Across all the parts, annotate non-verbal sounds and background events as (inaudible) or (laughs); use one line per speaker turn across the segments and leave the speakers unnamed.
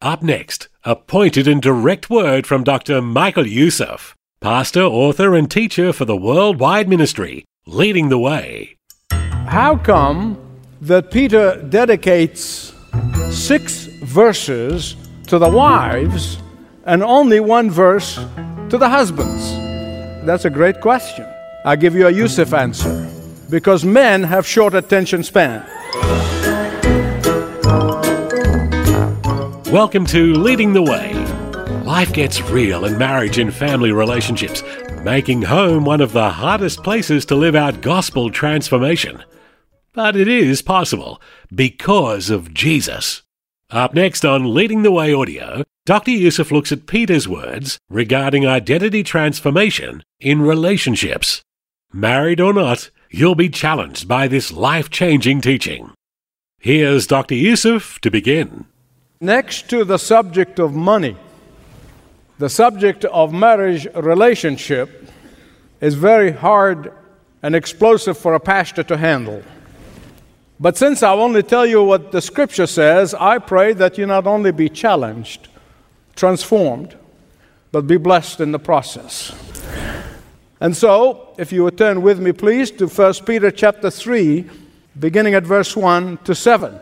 Up next, a pointed and direct word from Dr. Michael Youssef, pastor, author, and teacher for the Worldwide Ministry, leading the way.
How come that Peter dedicates six verses to the wives and only one verse to the husbands? That's a great question. I'll give you a Youssef answer. Because men have short attention span.
Welcome to Leading the Way. Life gets real in marriage and family relationships, making home one of the hardest places to live out gospel transformation. But it is possible because of Jesus. Up next on Leading the Way audio, Dr. Youssef looks at Peter's words regarding identity transformation in relationships. Married or not, you'll be challenged by this life changing teaching. Here's Dr. Youssef to begin.
Next to the subject of money, the subject of marriage relationship is very hard and explosive for a pastor to handle. But since I'll only tell you what the scripture says, I pray that you not only be challenged, transformed, but be blessed in the process. And so, if you would turn with me, please, to 1 Peter chapter 3, beginning at verse 1 to 7.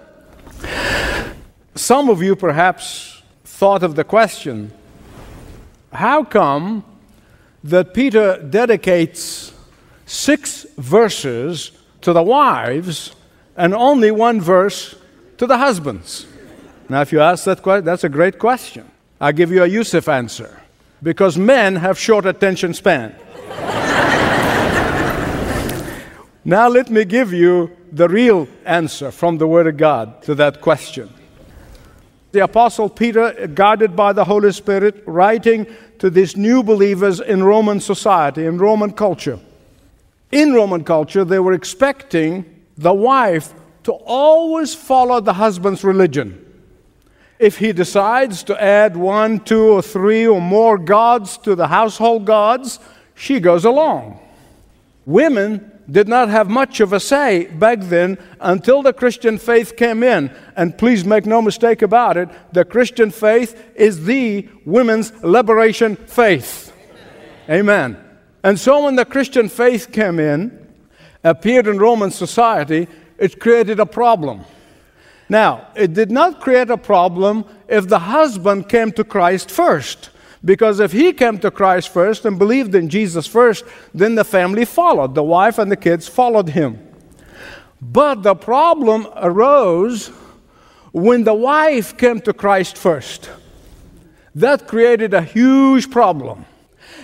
Some of you perhaps thought of the question how come that Peter dedicates six verses to the wives and only one verse to the husbands? Now, if you ask that question, that's a great question. I'll give you a Youssef answer. Because men have short attention span. (laughs) now, let me give you the real answer from the Word of God to that question the Apostle Peter, guided by the Holy Spirit, writing to these new believers in Roman society, in Roman culture. In Roman culture, they were expecting the wife to always follow the husband's religion. If he decides to add one, two, or three or more gods to the household gods, she goes along. Women did not have much of a say back then until the Christian faith came in. And please make no mistake about it, the Christian faith is the women's liberation faith. Amen. And so when the Christian faith came in, appeared in Roman society, it created a problem. Now, it did not create a problem if the husband came to Christ first. Because if he came to Christ first and believed in Jesus first, then the family followed. The wife and the kids followed him. But the problem arose when the wife came to Christ first. That created a huge problem.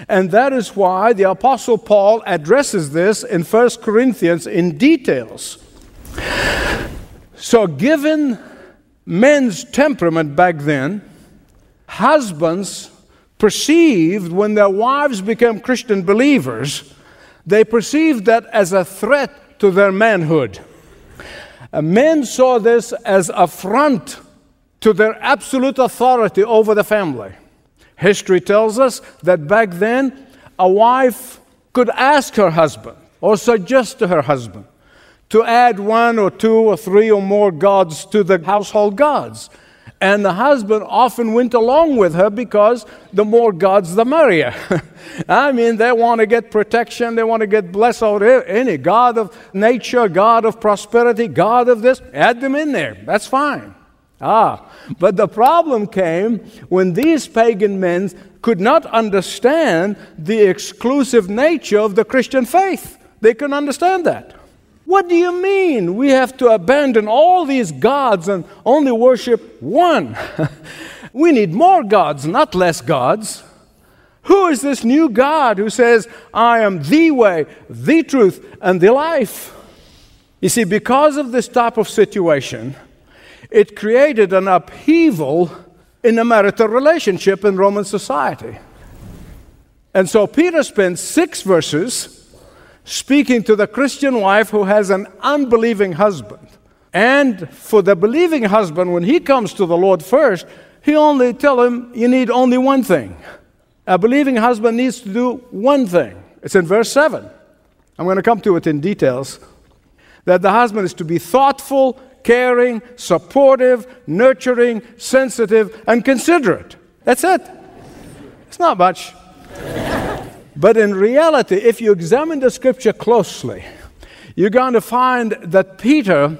And that is why the Apostle Paul addresses this in 1 Corinthians in details. So, given men's temperament back then, husbands perceived when their wives became Christian believers, they perceived that as a threat to their manhood. Uh, men saw this as affront to their absolute authority over the family. History tells us that back then, a wife could ask her husband or suggest to her husband to add one or two or three or more gods to the household gods. And the husband often went along with her because the more gods, the merrier. (laughs) I mean, they want to get protection, they want to get blessed over any God of nature, God of prosperity, God of this. Add them in there. That's fine. Ah, but the problem came when these pagan men could not understand the exclusive nature of the Christian faith. They couldn't understand that. What do you mean we have to abandon all these gods and only worship one? (laughs) we need more gods, not less gods. Who is this new God who says, I am the way, the truth, and the life? You see, because of this type of situation, it created an upheaval in a marital relationship in Roman society. And so Peter spends six verses speaking to the Christian wife who has an unbelieving husband. And for the believing husband, when he comes to the Lord first, he only tell him you need only one thing. A believing husband needs to do one thing. It's in verse 7. I'm going to come to it in details. That the husband is to be thoughtful, caring, supportive, nurturing, sensitive, and considerate. That's it. It's not much. But in reality, if you examine the scripture closely, you're going to find that Peter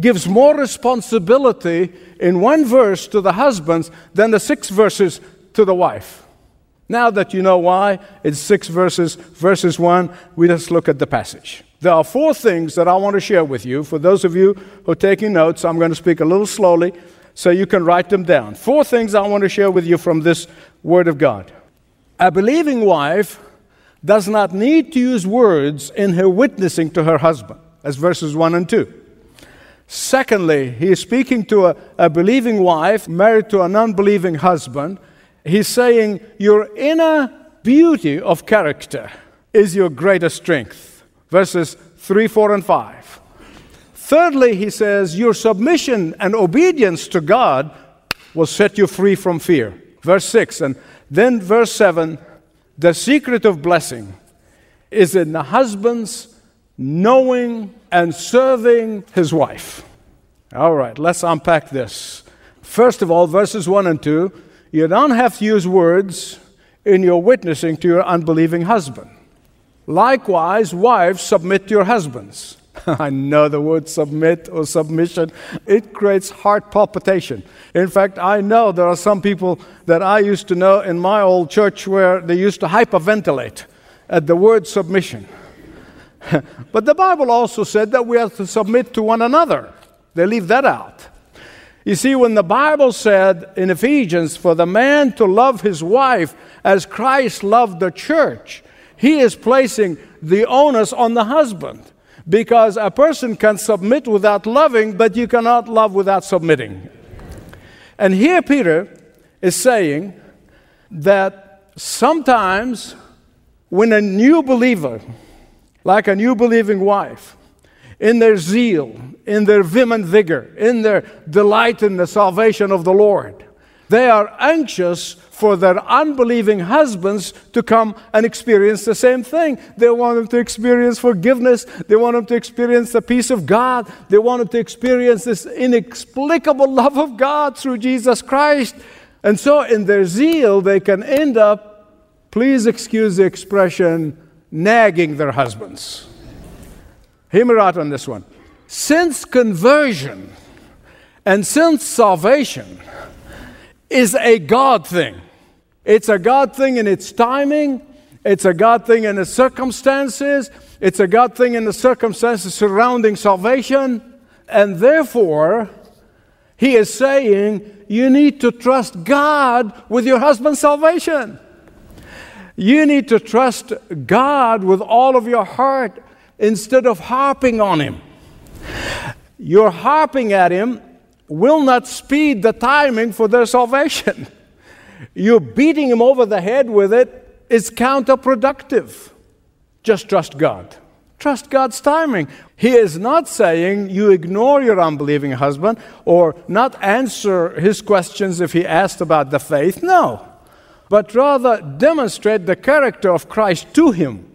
gives more responsibility in one verse to the husbands than the six verses to the wife. Now that you know why it's six verses, verses one, we just look at the passage. There are four things that I want to share with you. For those of you who are taking notes, I'm going to speak a little slowly so you can write them down. Four things I want to share with you from this Word of God. A believing wife does not need to use words in her witnessing to her husband, as verses 1 and 2. Secondly, he is speaking to a, a believing wife married to an unbelieving husband. He's saying, Your inner beauty of character is your greatest strength. Verses 3, 4, and 5. Thirdly, he says, Your submission and obedience to God will set you free from fear. Verse 6. And then verse 7 the secret of blessing is in the husband's knowing and serving his wife. All right, let's unpack this. First of all, verses 1 and 2, you don't have to use words in your witnessing to your unbelieving husband. Likewise, wives, submit to your husbands. I know the word submit or submission, it creates heart palpitation. In fact, I know there are some people that I used to know in my old church where they used to hyperventilate at the word submission. (laughs) but the Bible also said that we have to submit to one another. They leave that out. You see, when the Bible said in Ephesians for the man to love his wife as Christ loved the church, he is placing the onus on the husband. Because a person can submit without loving, but you cannot love without submitting. And here Peter is saying that sometimes when a new believer, like a new believing wife, in their zeal, in their vim and vigor, in their delight in the salvation of the Lord, they are anxious for their unbelieving husbands to come and experience the same thing. They want them to experience forgiveness. They want them to experience the peace of God. They want them to experience this inexplicable love of God through Jesus Christ. And so, in their zeal, they can end up, please excuse the expression, nagging their husbands. Hear me out on this one. Since conversion and since salvation is a God thing, it's a God thing in its timing, it's a God thing in the circumstances, it's a God thing in the circumstances surrounding salvation, and therefore, he is saying you need to trust God with your husband's salvation. You need to trust God with all of your heart instead of harping on him. You're harping at him will not speed the timing for their salvation. (laughs) You beating him over the head with it is counterproductive. Just trust God. Trust God's timing. He is not saying you ignore your unbelieving husband or not answer his questions if he asked about the faith. No. But rather demonstrate the character of Christ to him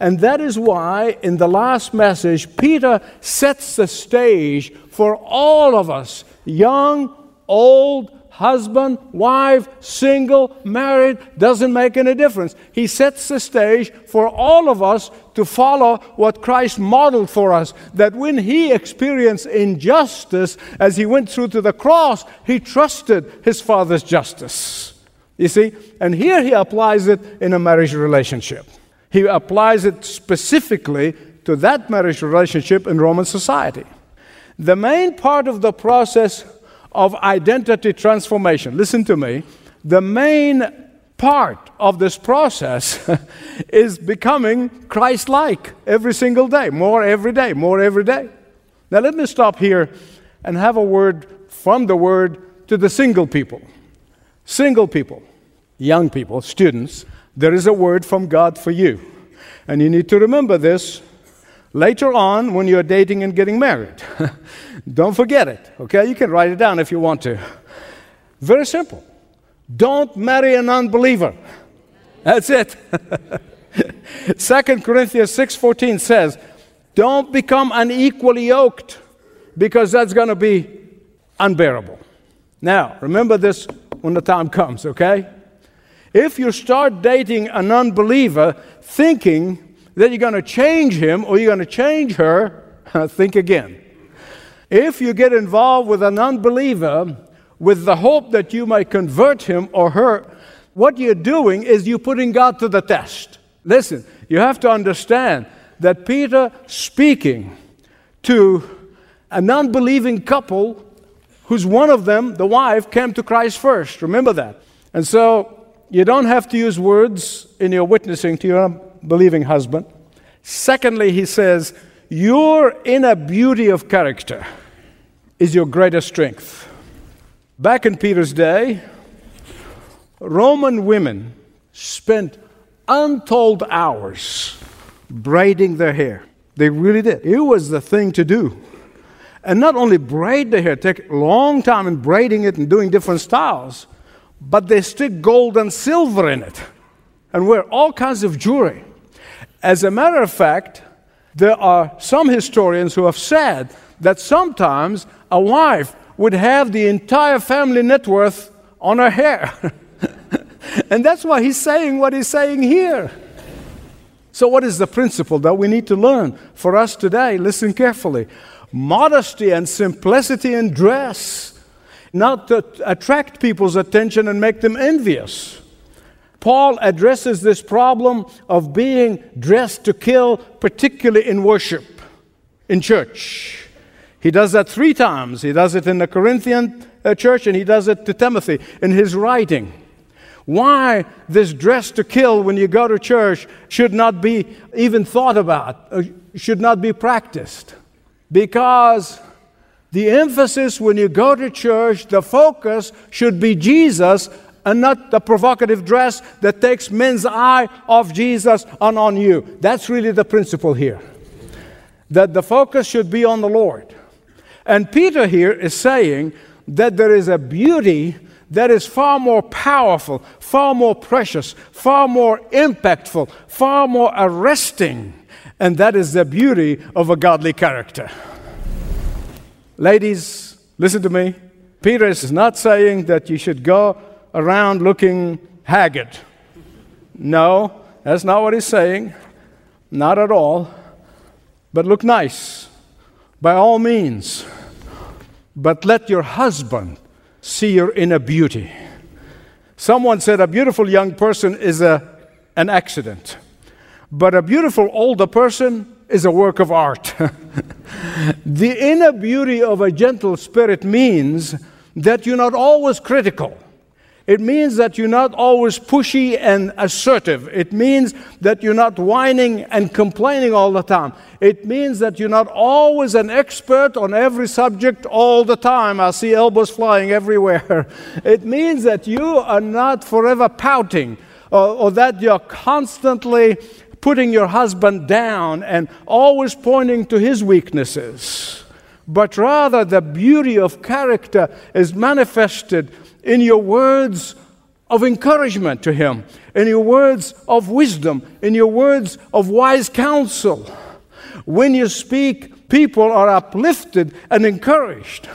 and that is why, in the last message, Peter sets the stage for all of us young, old, husband, wife, single, married, doesn't make any difference. He sets the stage for all of us to follow what Christ modeled for us. That when he experienced injustice as he went through to the cross, he trusted his Father's justice. You see? And here he applies it in a marriage relationship. He applies it specifically to that marriage relationship in Roman society. The main part of the process of identity transformation, listen to me, the main part of this process (laughs) is becoming Christ like every single day, more every day, more every day. Now, let me stop here and have a word from the word to the single people. Single people, young people, students, there is a word from God for you. And you need to remember this later on when you're dating and getting married. (laughs) Don't forget it, okay? You can write it down if you want to. Very simple. Don't marry an unbeliever. That's it. (laughs) 2 Corinthians 6:14 says, "Don't become unequally yoked because that's going to be unbearable." Now, remember this when the time comes, okay? If you start dating an unbeliever thinking that you're going to change him or you're going to change her, (laughs) think again. If you get involved with an unbeliever with the hope that you may convert him or her, what you're doing is you're putting God to the test. Listen, you have to understand that Peter speaking to an unbelieving couple who's one of them, the wife, came to Christ first. Remember that. And so you don't have to use words in your witnessing to your unbelieving husband. Secondly, he says, Your inner beauty of character is your greatest strength. Back in Peter's day, Roman women spent untold hours braiding their hair. They really did. It was the thing to do. And not only braid the hair, take a long time in braiding it and doing different styles, but they stick gold and silver in it and wear all kinds of jewelry. As a matter of fact, there are some historians who have said that sometimes a wife would have the entire family net worth on her hair. (laughs) and that's why he's saying what he's saying here. So, what is the principle that we need to learn for us today? Listen carefully. Modesty and simplicity in dress, not to attract people's attention and make them envious. Paul addresses this problem of being dressed to kill, particularly in worship, in church. He does that three times. He does it in the Corinthian uh, church and he does it to Timothy in his writing. Why this dress to kill when you go to church should not be even thought about, uh, should not be practiced. Because the emphasis when you go to church, the focus should be Jesus and not the provocative dress that takes men's eye off Jesus and on you. That's really the principle here. That the focus should be on the Lord. And Peter here is saying that there is a beauty that is far more powerful, far more precious, far more impactful, far more arresting, and that is the beauty of a godly character. Ladies, listen to me. Peter is not saying that you should go around looking haggard. No, that's not what he's saying. Not at all. But look nice, by all means. But let your husband see your inner beauty. Someone said a beautiful young person is a, an accident, but a beautiful older person is a work of art. (laughs) the inner beauty of a gentle spirit means that you're not always critical. It means that you're not always pushy and assertive. It means that you're not whining and complaining all the time. It means that you're not always an expert on every subject all the time. I see elbows flying everywhere. (laughs) It means that you are not forever pouting or, or that you're constantly putting your husband down and always pointing to his weaknesses. But rather, the beauty of character is manifested in your words of encouragement to him, in your words of wisdom, in your words of wise counsel. When you speak, people are uplifted and encouraged.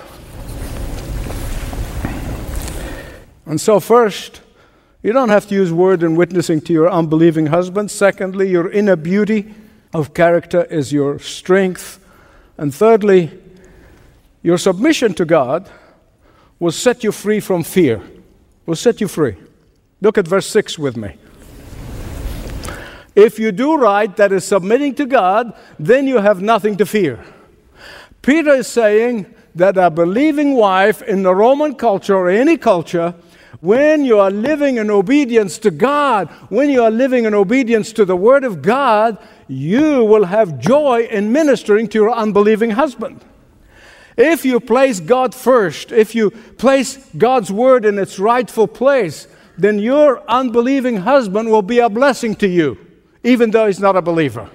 And so, first, you don't have to use word in witnessing to your unbelieving husband. Secondly, your inner beauty of character is your strength. And thirdly, your submission to God will set you free from fear, will set you free. Look at verse 6 with me. If you do right, that is submitting to God, then you have nothing to fear. Peter is saying that a believing wife in the Roman culture or any culture, when you are living in obedience to God, when you are living in obedience to the Word of God, you will have joy in ministering to your unbelieving husband. If you place God first, if you place God's word in its rightful place, then your unbelieving husband will be a blessing to you, even though he's not a believer.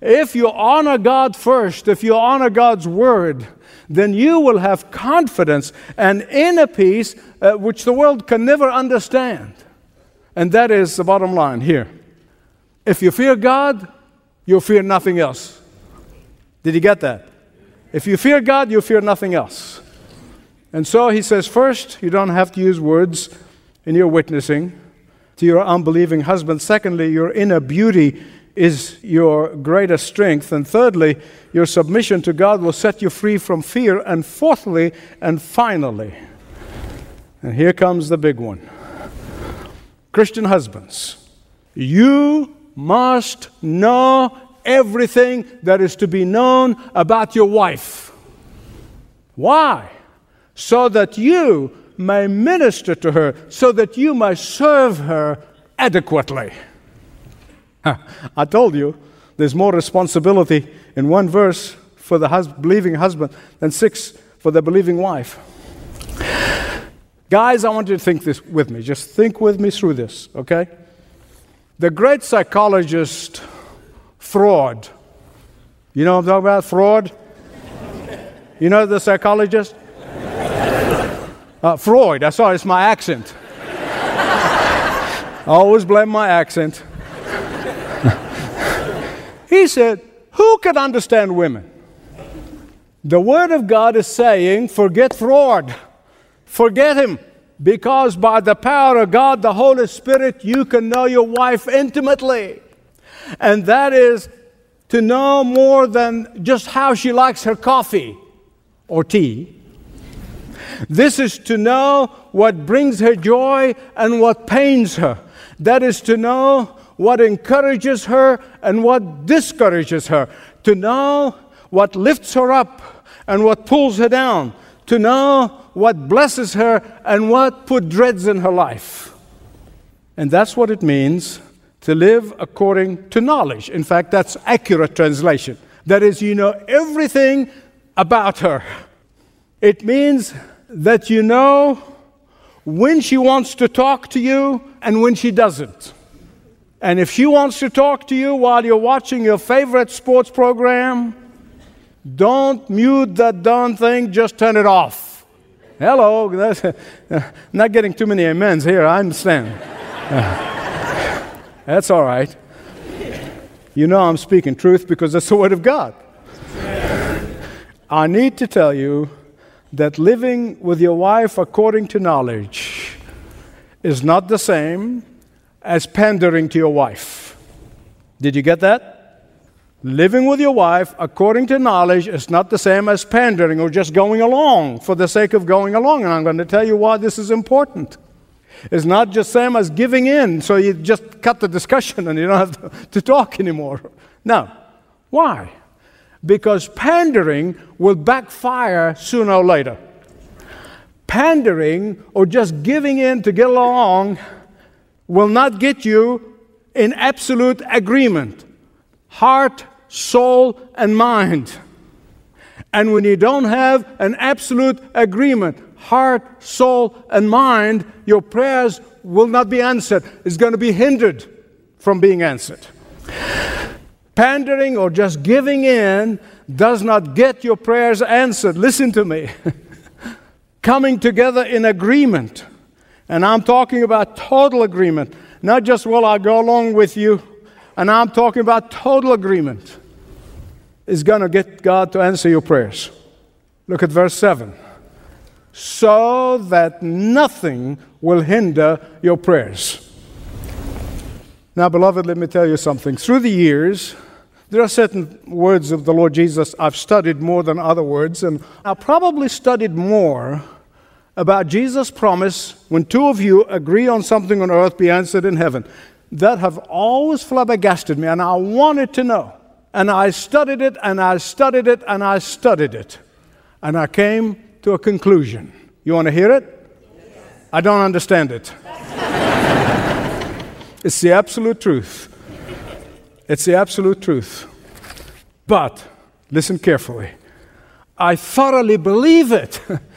If you honor God first, if you honor God's word, then you will have confidence and inner peace uh, which the world can never understand. And that is the bottom line here. If you fear God, you'll fear nothing else. Did you get that? If you fear God, you fear nothing else. And so he says, first, you don't have to use words in your witnessing to your unbelieving husband. Secondly, your inner beauty is your greatest strength. And thirdly, your submission to God will set you free from fear. And fourthly, and finally, and here comes the big one Christian husbands, you must know everything that is to be known about your wife. Why? So that you may minister to her, so that you may serve her adequately. I told you there's more responsibility in one verse for the hus- believing husband than six for the believing wife. Guys, I want you to think this with me. Just think with me through this, okay? The great psychologist Freud. You know I'm talking about? Freud? You know the psychologist? (laughs) Uh, Freud. I saw it's my accent. (laughs) I always blame my accent. (laughs) he said, Who can understand women? The Word of God is saying, Forget Freud. Forget him. Because by the power of God, the Holy Spirit, you can know your wife intimately. And that is to know more than just how she likes her coffee or tea. This is to know what brings her joy and what pains her. That is to know what encourages her and what discourages her. To know what lifts her up and what pulls her down. To know what blesses her and what put dreads in her life. And that's what it means to live according to knowledge. In fact, that's accurate translation. That is, you know everything about her. It means that you know when she wants to talk to you and when she doesn't. And if she wants to talk to you while you're watching your favorite sports program, don't mute that darn thing, just turn it off. Hello, that's, (laughs) not getting too many amens here, I understand. (laughs) that's all right. You know I'm speaking truth because that's the Word of God. I need to tell you that living with your wife according to knowledge is not the same as pandering to your wife. Did you get that? Living with your wife according to knowledge is not the same as pandering or just going along for the sake of going along. And I'm going to tell you why this is important. It's not just same as giving in, so you just cut the discussion (laughs) and you don't have to, to talk anymore. No. Why? because pandering will backfire sooner or later. Pandering or just giving in to get along will not get you in absolute agreement heart, soul, and mind. And when you don't have an absolute agreement, heart, soul, and mind, your prayers will not be answered. It's going to be hindered from being answered. Pandering or just giving in does not get your prayers answered. Listen to me. (laughs) Coming together in agreement, and I'm talking about total agreement, not just, well, I'll go along with you, and I'm talking about total agreement, is going to get God to answer your prayers. Look at verse 7. So that nothing will hinder your prayers. Now, beloved, let me tell you something. Through the years, there are certain words of the Lord Jesus I've studied more than other words, and I probably studied more about Jesus' promise when two of you agree on something on earth be answered in heaven. That have always flabbergasted me, and I wanted to know. And I studied it, and I studied it, and I studied it. And I came to a conclusion. You want to hear it? I don't understand it. (laughs) it's the absolute truth. It's the absolute truth. But, listen carefully. I thoroughly believe it. (laughs)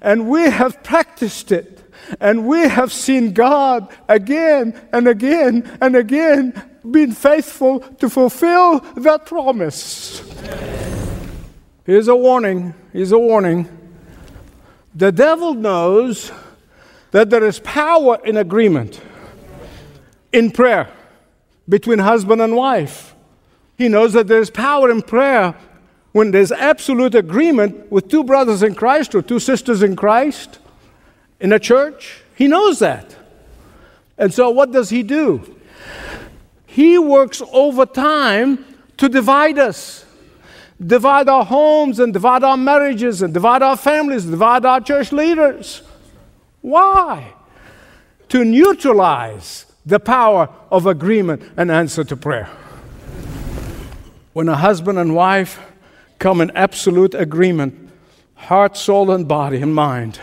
and we have practiced it. And we have seen God again and again and again being faithful to fulfill that promise. Here's a warning. Here's a warning. The devil knows that there is power in agreement, in prayer between husband and wife. He knows that there's power in prayer when there's absolute agreement with two brothers in Christ or two sisters in Christ in a church. He knows that. And so, what does he do? He works overtime to divide us, divide our homes, and divide our marriages, and divide our families, and divide our church leaders. Why? To neutralize the power of agreement and answer to prayer. When a husband and wife come in absolute agreement, heart, soul, and body and mind,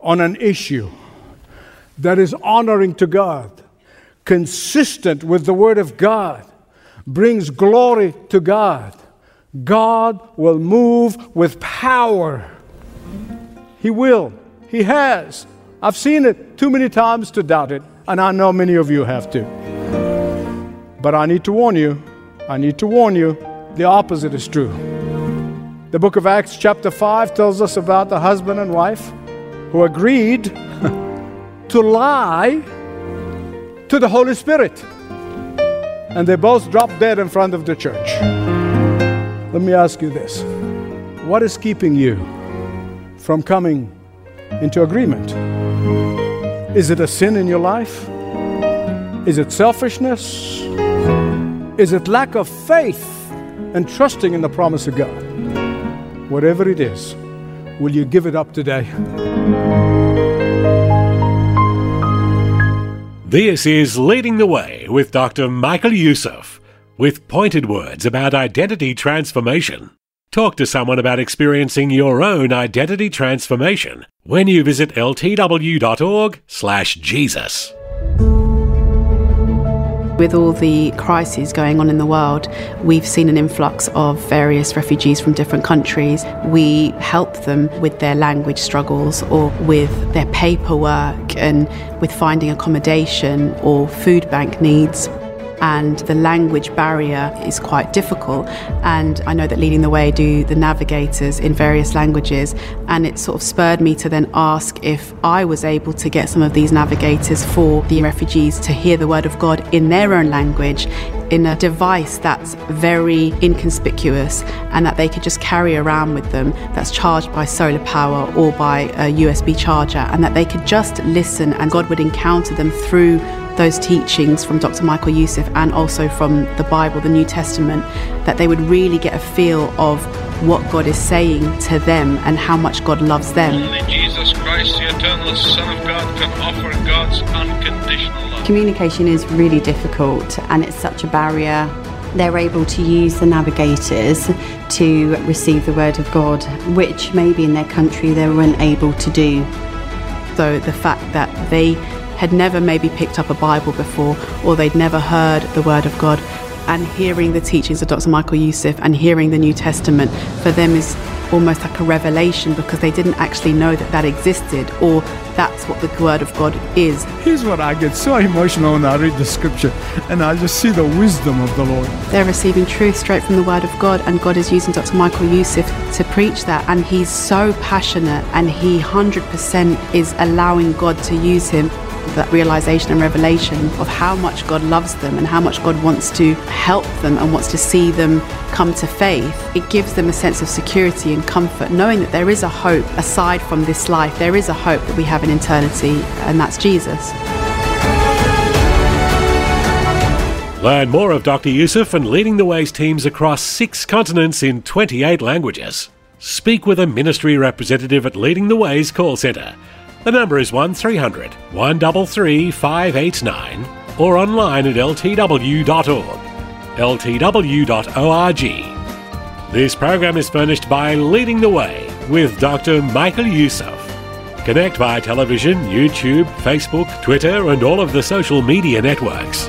on an issue that is honoring to God, consistent with the Word of God, brings glory to God, God will move with power. He will. He has. I've seen it too many times to doubt it, and I know many of you have too. But I need to warn you, I need to warn you, the opposite is true. The book of Acts, chapter 5, tells us about the husband and wife who agreed (laughs) to lie to the Holy Spirit. And they both dropped dead in front of the church. Let me ask you this What is keeping you from coming into agreement? Is it a sin in your life? Is it selfishness? Is it lack of faith and trusting in the promise of God? Whatever it is, will you give it up today?
This is Leading the Way with Dr. Michael Youssef, with pointed words about identity transformation. Talk to someone about experiencing your own identity transformation when you visit ltw.org/jesus
with all the crises going on in the world, we've seen an influx of various refugees from different countries. We help them with their language struggles or with their paperwork and with finding accommodation or food bank needs and the language barrier is quite difficult. And I know that Leading the Way do the navigators in various languages, and it sort of spurred me to then ask if I was able to get some of these navigators for the refugees to hear the word of God in their own language in a device that's very inconspicuous and that they could just carry around with them that's charged by solar power or by a USB charger and that they could just listen and God would encounter them through those teachings from Dr. Michael Youssef and also from the Bible, the New Testament, that they would really get a feel of what God is saying to them and how much God loves them.
Only Jesus Christ, the eternal Son of God, can offer God's unconditional love.
Communication is really difficult and it's such a barrier. They're able to use the navigators to receive the word of God, which maybe in their country they weren't able to do.
So the fact that they had never maybe picked up a Bible before or they'd never heard the Word of God. And hearing the teachings of Dr. Michael Youssef and hearing the New Testament for them is almost like a revelation because they didn't actually know that that existed or that's what the Word of God is.
Here's what I get so emotional when I read the scripture and I just see the wisdom of the Lord.
They're receiving truth straight from the Word of God, and God is using Dr. Michael Youssef to preach that. And he's so passionate and he 100% is allowing God to use him that realization and revelation of how much God loves them and how much God wants to help them and wants to see them come to faith, it gives them a sense of security and comfort, knowing that there is a hope aside from this life. There is a hope that we have in eternity, and that's Jesus.
Learn more of Dr. Youssef and Leading the Ways teams across six continents in 28 languages. Speak with a ministry representative at Leading the Ways call centre the number is 1300 133 589 or online at ltw.org. ltw.org. This program is furnished by Leading the Way with Dr. Michael Youssef. Connect via television, YouTube, Facebook, Twitter, and all of the social media networks.